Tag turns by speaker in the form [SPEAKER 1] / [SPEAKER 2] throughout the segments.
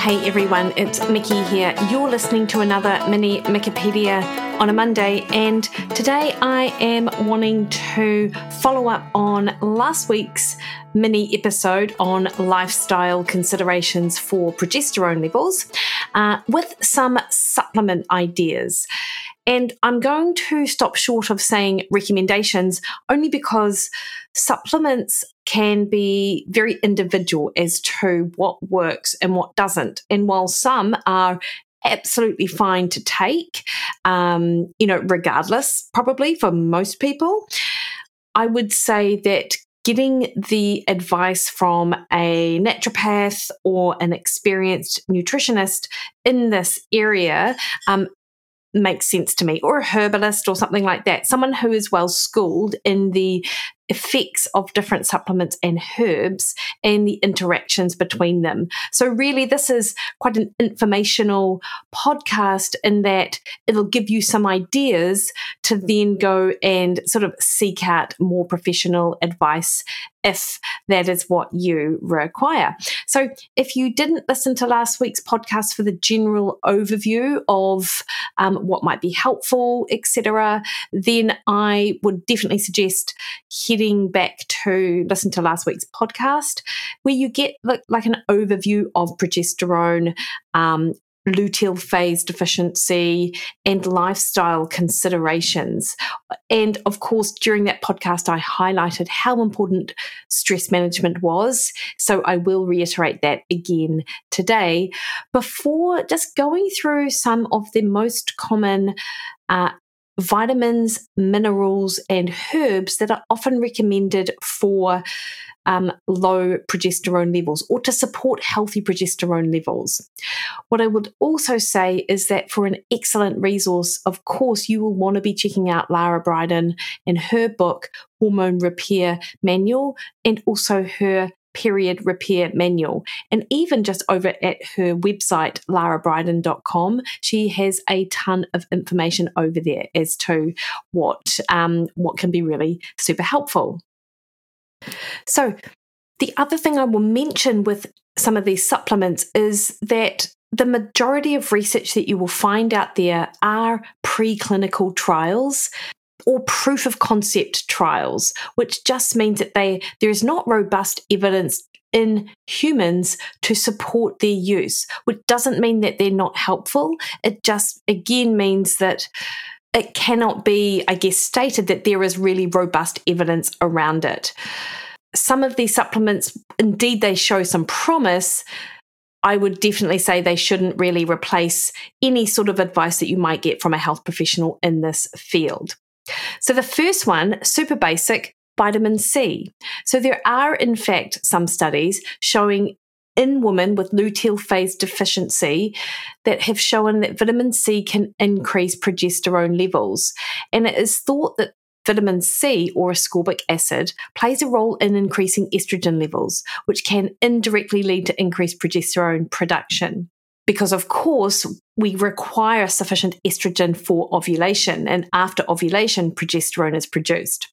[SPEAKER 1] Hey everyone, it's Mikki here. You're listening to another mini Mikkipedia on a Monday, and today I am wanting to follow up on last week's mini episode on lifestyle considerations for progesterone levels uh, with some supplement ideas. And I'm going to stop short of saying recommendations only because supplements can be very individual as to what works and what doesn't. And while some are absolutely fine to take, um, you know, regardless, probably for most people, I would say that getting the advice from a naturopath or an experienced nutritionist in this area um, makes sense to me, or a herbalist or something like that. Someone who is well schooled in the effects of different supplements and herbs and the interactions between them. So, really, this is quite an informational podcast in that it'll give you some ideas to then go and sort of seek out more professional advice if that is what you require. So, if you didn't listen to last week's podcast for the general overview of um, what might be helpful, etc., then I would definitely suggest heading back to listen to last week's podcast, where you get like, like an overview of progesterone, um, luteal phase deficiency and lifestyle considerations. And of course, during that podcast, I highlighted how important stress management was. So I will reiterate that again today before just going through some of the most common uh, vitamins, minerals, and herbs that are often recommended for um, low progesterone levels or to support healthy progesterone levels. What I would also say is that for an excellent resource, of course, you will want to be checking out Lara Briden and her book, Hormone Repair Manual, and also her period repair manual. And even just over at her website, larabriden.com, she has a ton of information over there as to what, um, what can be really super helpful. So, the other thing I will mention with some of these supplements is that the majority of research that you will find out there are preclinical trials or proof of concept trials, which just means that they there is not robust evidence in humans to support their use, which doesn't mean that they're not helpful. It just again means that it cannot be, I guess, stated that there is really robust evidence around it. Some of these supplements, indeed, they show some promise. I would definitely say they shouldn't really replace any sort of advice that you might get from a health professional in this field. So the first one, super basic, vitamin C. So there are, in fact, some studies showing in women with luteal phase deficiency that have shown that vitamin C can increase progesterone levels. And it is thought that vitamin C or ascorbic acid plays a role in increasing estrogen levels, which can indirectly lead to increased progesterone production because of course we require sufficient estrogen for ovulation and after ovulation progesterone is produced.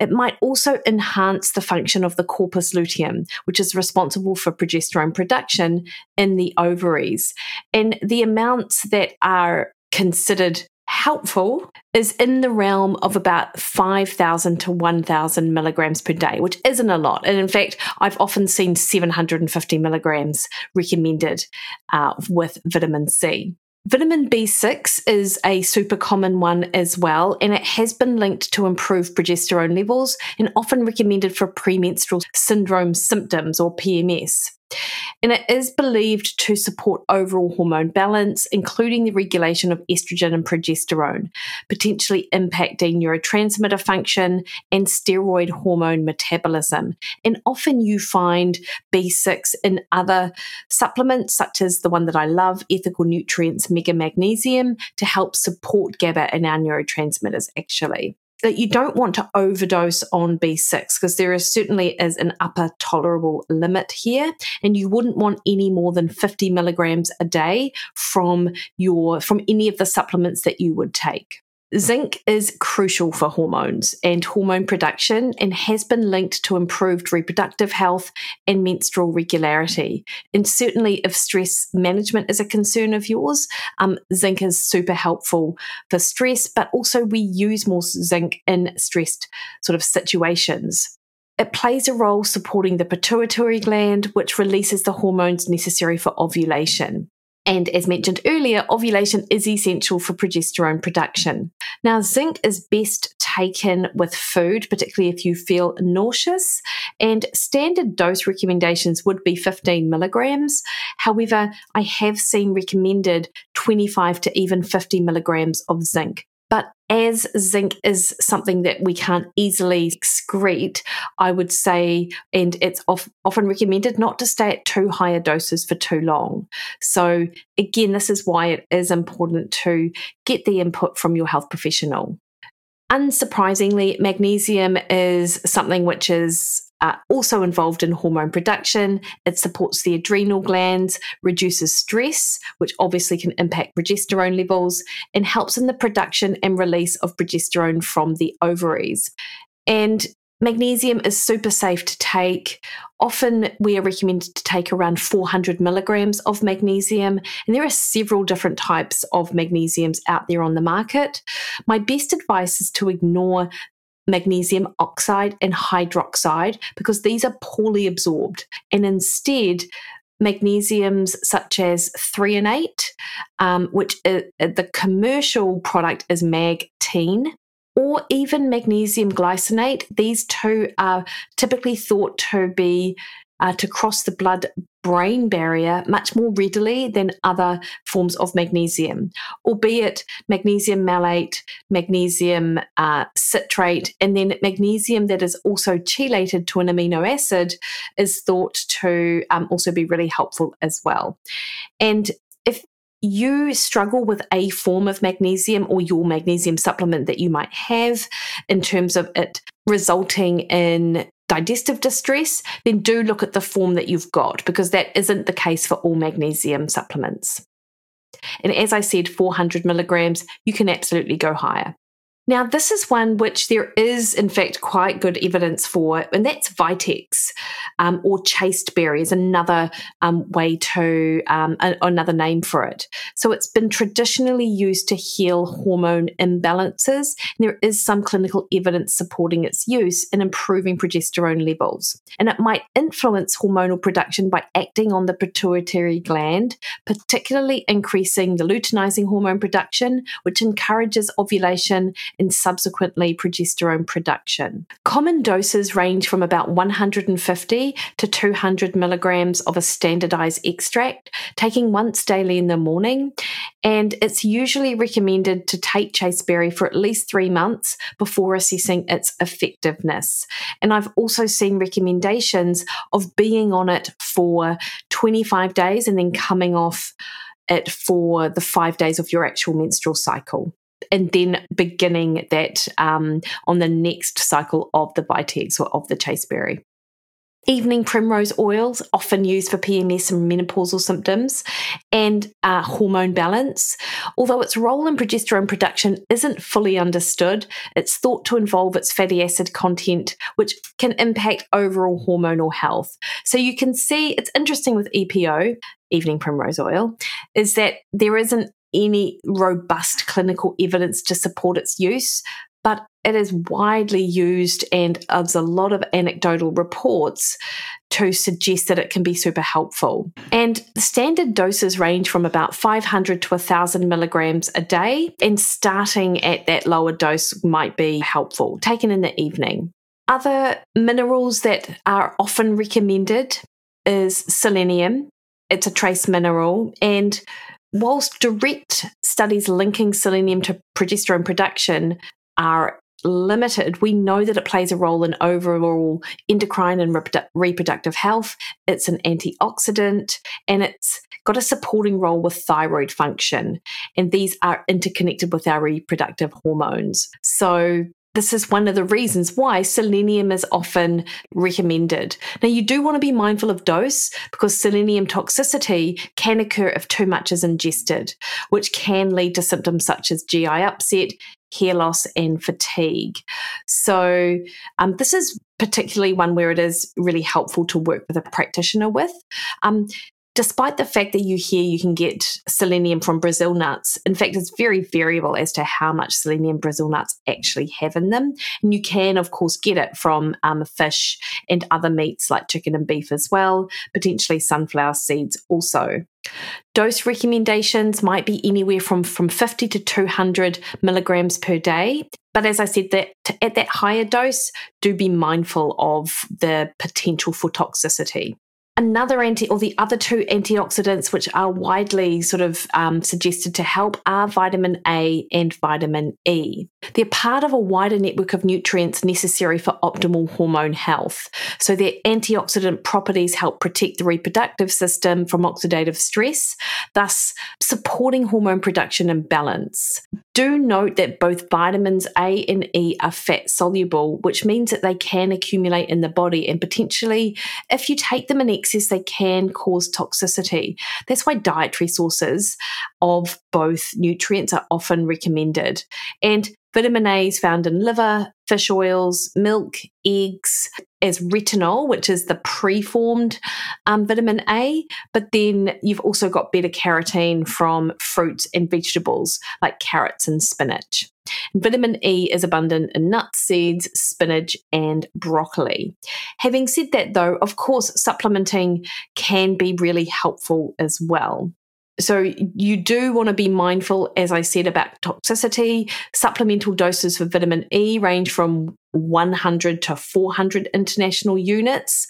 [SPEAKER 1] It might also enhance the function of the corpus luteum which is responsible for progesterone production in the ovaries. And the amounts that are considered helpful is in the realm of about 5,000 to 1,000 milligrams per day, which isn't a lot. And in fact, I've often seen 750 milligrams recommended uh, with vitamin C. Vitamin B6 is a super common one as well, and it has been linked to improved progesterone levels and often recommended for premenstrual syndrome symptoms or PMS. And it is believed to support overall hormone balance, including the regulation of estrogen and progesterone, potentially impacting neurotransmitter function and steroid hormone metabolism. And often you find B6 in other supplements, such as the one that I love, Ethical Nutrients Mega Magnesium, to help support GABA in our neurotransmitters, actually that you don't want to overdose on B6 because there is certainly is an upper tolerable limit here and you wouldn't want any more than 50 milligrams a day from your from any of the supplements that you would take. Zinc is crucial for hormones and hormone production and has been linked to improved reproductive health and menstrual regularity. And certainly, if stress management is a concern of yours, um, zinc is super helpful for stress, but also we use more zinc in stressed sort of situations. It plays a role supporting the pituitary gland, which releases the hormones necessary for ovulation. And as mentioned earlier, ovulation is essential for progesterone production. Now, zinc is best taken with food, particularly if you feel nauseous, and standard dose recommendations would be 15 milligrams. However, I have seen recommended 25 to even 50 milligrams of zinc. As zinc is something that we can't easily excrete, I would say, and it's often recommended not to stay at too higher doses for too long. So, again, this is why it is important to get the input from your health professional. Unsurprisingly, magnesium is something which is uh, also involved in hormone production. It supports the adrenal glands, reduces stress, which obviously can impact progesterone levels, and helps in the production and release of progesterone from the ovaries. And Magnesium is super safe to take. Often we are recommended to take around 400 milligrams of magnesium, and there are several different types of magnesiums out there on the market. My best advice is to ignore magnesium oxide and hydroxide because these are poorly absorbed. And instead, magnesiums such as threonate, um, which is, uh, the commercial product is Magtein, or even magnesium glycinate. These two are typically thought to be uh, to cross the blood brain barrier much more readily than other forms of magnesium, albeit magnesium malate, magnesium uh, citrate, and then magnesium that is also chelated to an amino acid is thought to um, also be really helpful as well. And if you struggle with a form of magnesium or your magnesium supplement that you might have in terms of it resulting in digestive distress, then do look at the form that you've got because that isn't the case for all magnesium supplements. And as I said, 400 milligrams, you can absolutely go higher. Now, this is one which there is, in fact, quite good evidence for, and that's Vitex um, or chasteberry is another um, way to, um, a, another name for it. So it's been traditionally used to heal hormone imbalances. And there is some clinical evidence supporting its use in improving progesterone levels. And it might influence hormonal production by acting on the pituitary gland, particularly increasing the luteinizing hormone production, which encourages ovulation and subsequently progesterone production. Common doses range from about 150 to 200 milligrams of a standardized extract, taking once daily in the morning. And it's usually recommended to take chasteberry for at least three months before assessing its effectiveness. And I've also seen recommendations of being on it for 25 days and then coming off it for the five days of your actual menstrual cycle and then beginning that um, on the next cycle of the Vitex or of the chasteberry. Evening primrose oils, often used for PMS and menopausal symptoms, and uh, hormone balance. Although its role in progesterone production isn't fully understood, it's thought to involve its fatty acid content, which can impact overall hormonal health. So you can see it's interesting with EPO, evening primrose oil, is that there isn't any robust clinical evidence to support its use, but it is widely used and there's a lot of anecdotal reports to suggest that it can be super helpful. And standard doses range from about 500 to 1,000 milligrams a day, and starting at that lower dose might be helpful, taken in the evening. Other minerals that are often recommended is selenium. It's a trace mineral, and whilst direct studies linking selenium to progesterone production are limited, we know that it plays a role in overall endocrine and reprodu- reproductive health. It's an antioxidant and it's got a supporting role with thyroid function. And these are interconnected with our reproductive hormones. So this is one of the reasons why selenium is often recommended. Now, you do want to be mindful of dose because selenium toxicity can occur if too much is ingested, which can lead to symptoms such as GI upset, hair loss, and fatigue. So, um, this is particularly one where it is really helpful to work with a practitioner with. Um, despite the fact that you hear you can get selenium from Brazil nuts, in fact, it's very variable as to how much selenium Brazil nuts actually have in them. And you can, of course, get it from um, fish and other meats like chicken and beef as well, potentially sunflower seeds also. Dose recommendations might be anywhere from, from 50 to 200 milligrams per day. But as I said, that at that higher dose, do be mindful of the potential for toxicity another anti or the other two antioxidants which are widely sort of um, suggested to help are vitamin A and vitamin E. They're part of a wider network of nutrients necessary for optimal hormone health. So their antioxidant properties help protect the reproductive system from oxidative stress, thus supporting hormone production and balance. Do note that both vitamins A and E are fat soluble, which means that they can accumulate in the body and potentially, if you take them in excess, they can cause toxicity. That's why dietary sources of both nutrients are often recommended. And Vitamin A is found in liver, fish oils, milk, eggs, as retinol, which is the preformed um, vitamin A. But then you've also got beta carotene from fruits and vegetables like carrots and spinach. Vitamin E is abundant in nuts, seeds, spinach, and broccoli. Having said that, though, of course, supplementing can be really helpful as well. So you do want to be mindful, as I said, about toxicity. Supplemental doses for vitamin E range from 100 to 400 international units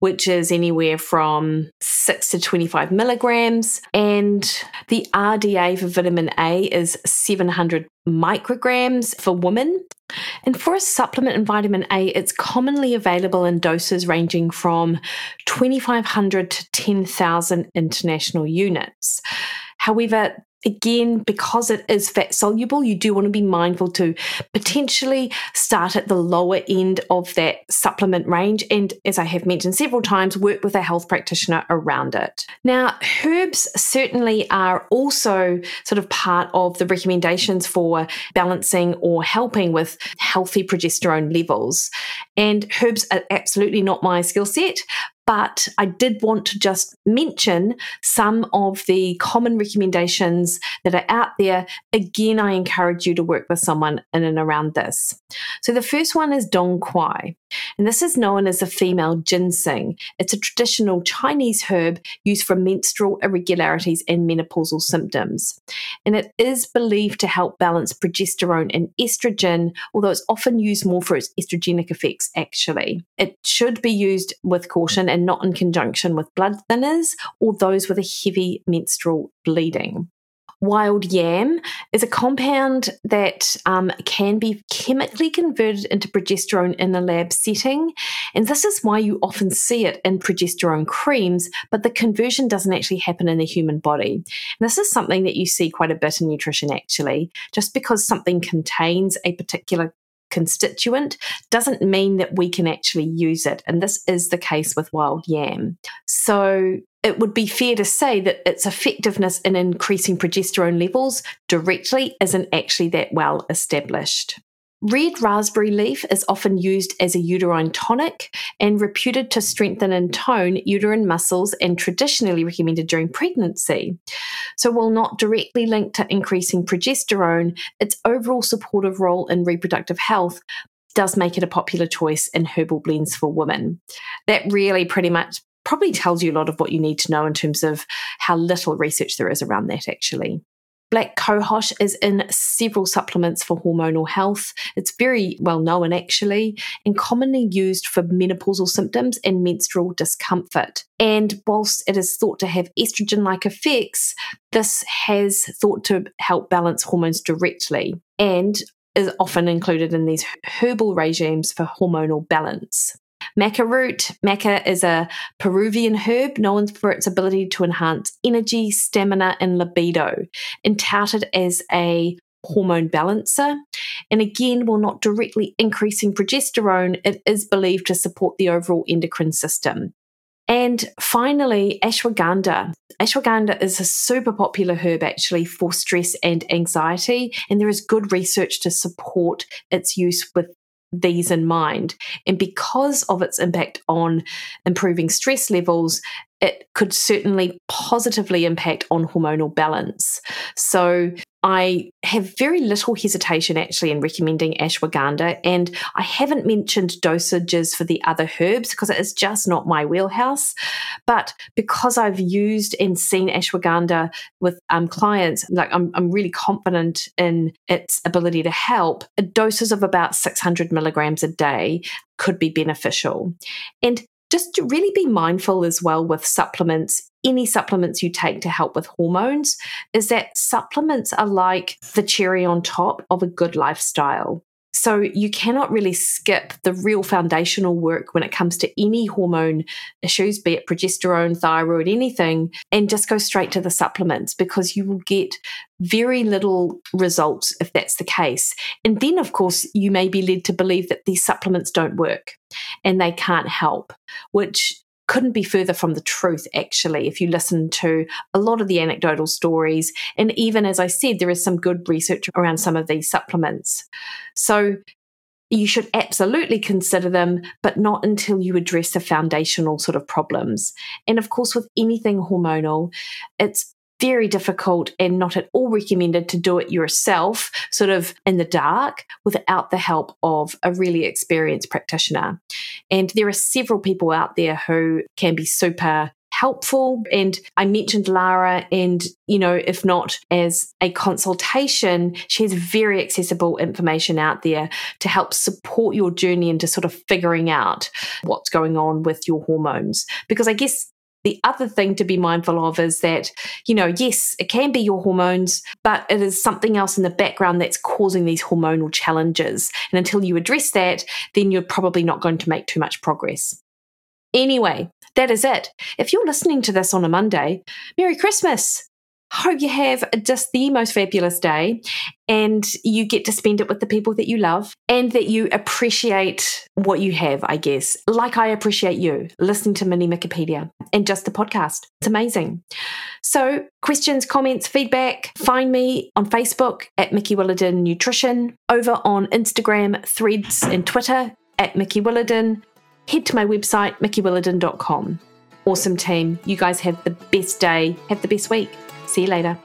[SPEAKER 1] which is anywhere from 6 to 25 milligrams. And the RDA for vitamin A is 700 micrograms for women. And for a supplement in vitamin A, it's commonly available in doses ranging from 2,500 to 10,000 international units. However, again, because it is fat soluble, you do want to be mindful to potentially start at the lower end of that supplement range. And as I have mentioned several times, work with a health practitioner around it. Now, herbs certainly are also sort of part of the recommendations for balancing or helping with healthy progesterone levels. And herbs are absolutely not my skill set, but I did want to just mention some of the common recommendations that are out there. Again, I encourage you to work with someone in and around this. So the first one is Dong Quai, and this is known as a female ginseng. It's a traditional Chinese herb used for menstrual irregularities and menopausal symptoms. And it is believed to help balance progesterone and estrogen, although it's often used more for its estrogenic effects, actually. It should be used with caution and not in conjunction with blood thinners or those with a heavy menstrual bleeding. Wild yam is a compound that um, can be chemically converted into progesterone in a lab setting. And this is why you often see it in progesterone creams, but the conversion doesn't actually happen in the human body. And this is something that you see quite a bit in nutrition, actually. Just because something contains a particular constituent doesn't mean that we can actually use it. And this is the case with wild yam. So it would be fair to say that its effectiveness in increasing progesterone levels directly isn't actually that well established. Red raspberry leaf is often used as a uterine tonic and reputed to strengthen and tone uterine muscles and traditionally recommended during pregnancy. So, while not directly linked to increasing progesterone, its overall supportive role in reproductive health does make it a popular choice in herbal blends for women. That really pretty much probably tells you a lot of what you need to know in terms of how little research there is around that, actually. Black cohosh is in several supplements for hormonal health. It's very well known, actually, and commonly used for menopausal symptoms and menstrual discomfort. And whilst it is thought to have estrogen like effects, this has thought to help balance hormones directly and is often included in these herbal regimes for hormonal balance. Maca root. Maca is a Peruvian herb known for its ability to enhance energy, stamina, and libido, and touted as a hormone balancer. And again, while not directly increasing progesterone, it is believed to support the overall endocrine system. And finally, ashwagandha. Ashwagandha is a super popular herb actually for stress and anxiety, and there is good research to support its use with these in mind. And because of its impact on improving stress levels, it could certainly positively impact on hormonal balance. So, I have very little hesitation actually in recommending ashwagandha, and I haven't mentioned dosages for the other herbs because it is just not my wheelhouse. But because I've used and seen ashwagandha with um, clients, like I'm, I'm really confident in its ability to help. Doses of about 600 milligrams a day could be beneficial. And just to really be mindful as well with supplements any supplements you take to help with hormones is that supplements are like the cherry on top of a good lifestyle. So you cannot really skip the real foundational work when it comes to any hormone issues, be it progesterone, thyroid, anything, and just go straight to the supplements because you will get very little results if that's the case. And then, of course, you may be led to believe that these supplements don't work and they can't help, which couldn't be further from the truth, actually, if you listen to a lot of the anecdotal stories. And even as I said, there is some good research around some of these supplements. So you should absolutely consider them, but not until you address the foundational sort of problems. And of course, with anything hormonal, it's very difficult and not at all recommended to do it yourself, sort of in the dark, without the help of a really experienced practitioner. And there are several people out there who can be super helpful. And I mentioned Lara, and you know, if not as a consultation, she has very accessible information out there to help support your journey into sort of figuring out what's going on with your hormones. Because I guess the other thing to be mindful of is that, you know, yes, it can be your hormones, but it is something else in the background that's causing these hormonal challenges. And until you address that, then you're probably not going to make too much progress. Anyway, that is it. If you're listening to this on a Monday, Merry Christmas! Hope you have just the most fabulous day and you get to spend it with the people that you love and that you appreciate what you have, I guess. Like I appreciate you listening to Mini Mikkipedia and just the podcast. It's amazing. So, questions, comments, feedback, find me on Facebook at Mikki Williden Nutrition, over on Instagram, Threads, and Twitter at Mikki Williden. Head to my website, mikkiwilliden.com. Awesome team. You guys have the best day. Have the best week. See you later.